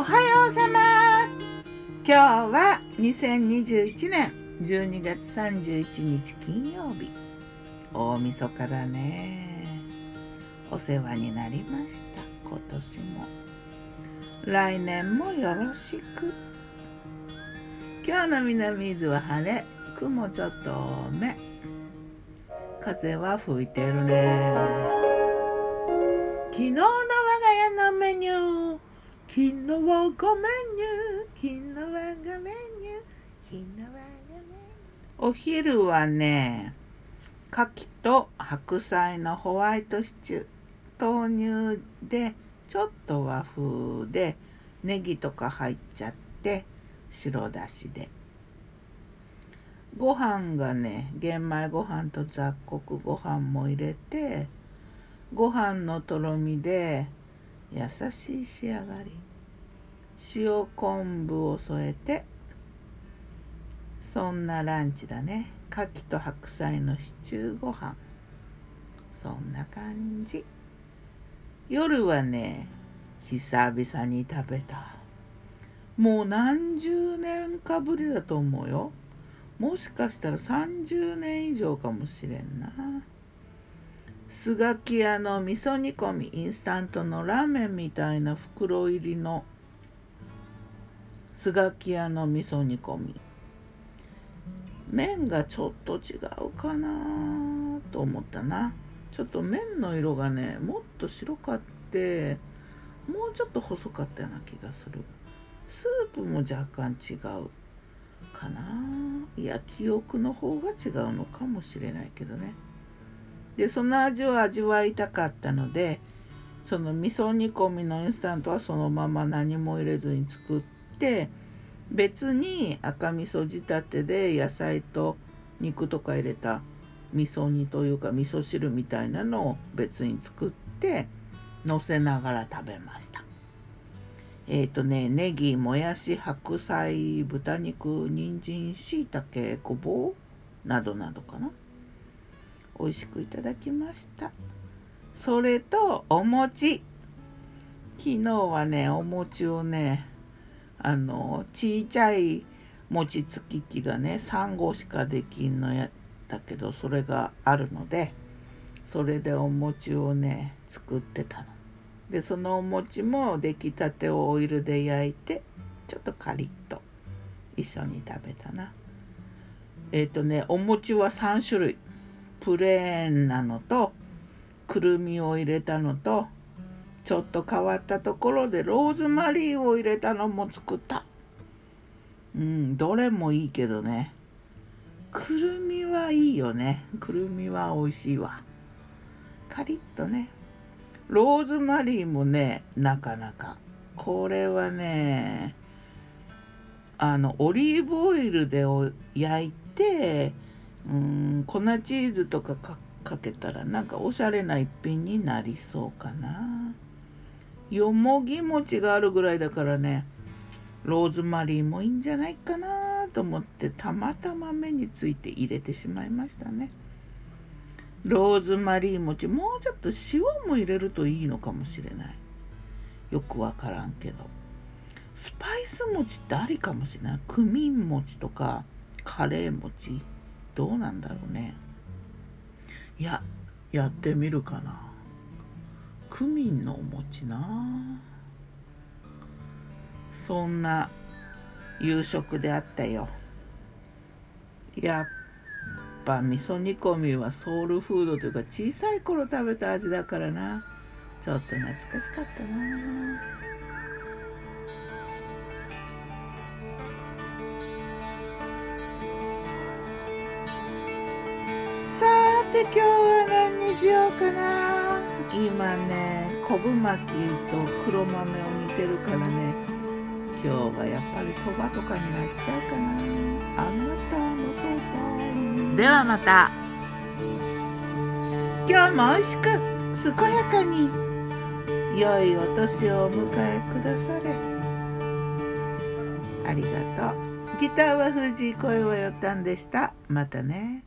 おはようさま。今日は2021年12月31日金曜日。大晦日だね。お世話になりました。今年も。来年もよろしく。今日の南伊豆は晴れ。雲ちょっと多め。風は吹いてるね。昨日の昨日ごメニュー昨日はごメニュー昨日はごメニューお昼はね牡蠣と白菜のホワイトシチュー豆乳でちょっと和風でネギとか入っちゃって白だしで。ご飯がね玄米ご飯と雑穀ご飯も入れてご飯のとろみで優しい仕上がり。塩昆布を添えて。そんなランチだね。牡蠣と白菜のシチューご飯。そんな感じ。夜はね久々に食べた。もう何十年かぶりだと思うよ。もしかしたら30年以上かもしれんな。スガキ屋の味噌煮込みインスタントのラーメンみたいな袋入りのスガキ屋の味噌煮込み。麺がちょっと違うかなと思ったな。ちょっと麺の色がねもっと白かってもうちょっと細かったような気がする。スープも若干違うかな。いや記憶の方が違うのかもしれないけどね。でその味を味わいたかったのでその味噌煮込みのインスタントはそのまま何も入れずに作って別に赤味噌仕立てで野菜と肉とか入れた味噌煮というか味噌汁みたいなのを別に作ってのせながら食べました。えっ、ー、とねネギもやし白菜豚肉人参しいたけごぼうなどなどかな。美味しくいただきましたそれとお餅昨日はねお餅をねあのちいちゃい餅つき機がね3合しかできんのやだけどそれがあるのでそれでお餅をね作ってたの。でそのお餅も出来たてをオイルで焼いてちょっとカリッと一緒に食べたな。えっ、ー、とねお餅は3種類プレーンなのとくるみを入れたのとちょっと変わったところでローズマリーを入れたのも作った。うんどれもいいけどね。くるみはいいよね。くるみは美味しいわ。カリッとね。ローズマリーもねなかなか。これはねあのオリーブオイルで焼いてうん。粉チーズとかかけたらなんかおしゃれな一品になりそうかな。よもぎ餅があるぐらいだからねローズマリーもいいんじゃないかなと思ってたまたま目について入れてしまいましたね。ローズマリー餅もうちょっと塩も入れるといいのかもしれない。よくわからんけど。スパイス餅ってありかもしれない。クミン餅とかカレー餅。どうなんだろうね。いややってみるかな。クミンのお餅な。そんな夕食であったよ。やっぱ味噌煮込みはソウルフードというか小さい頃食べた味だからな。ちょっと懐かしかったな。ね昆布巻きと黒豆を煮てるからね。今日はやっぱりそばとかになっちゃうかな。あなたのそばではまた。今日も美味しく健やかに。良いお年をお迎えくだされ。ありがとう。ギターは藤井声はよったんでした。またね。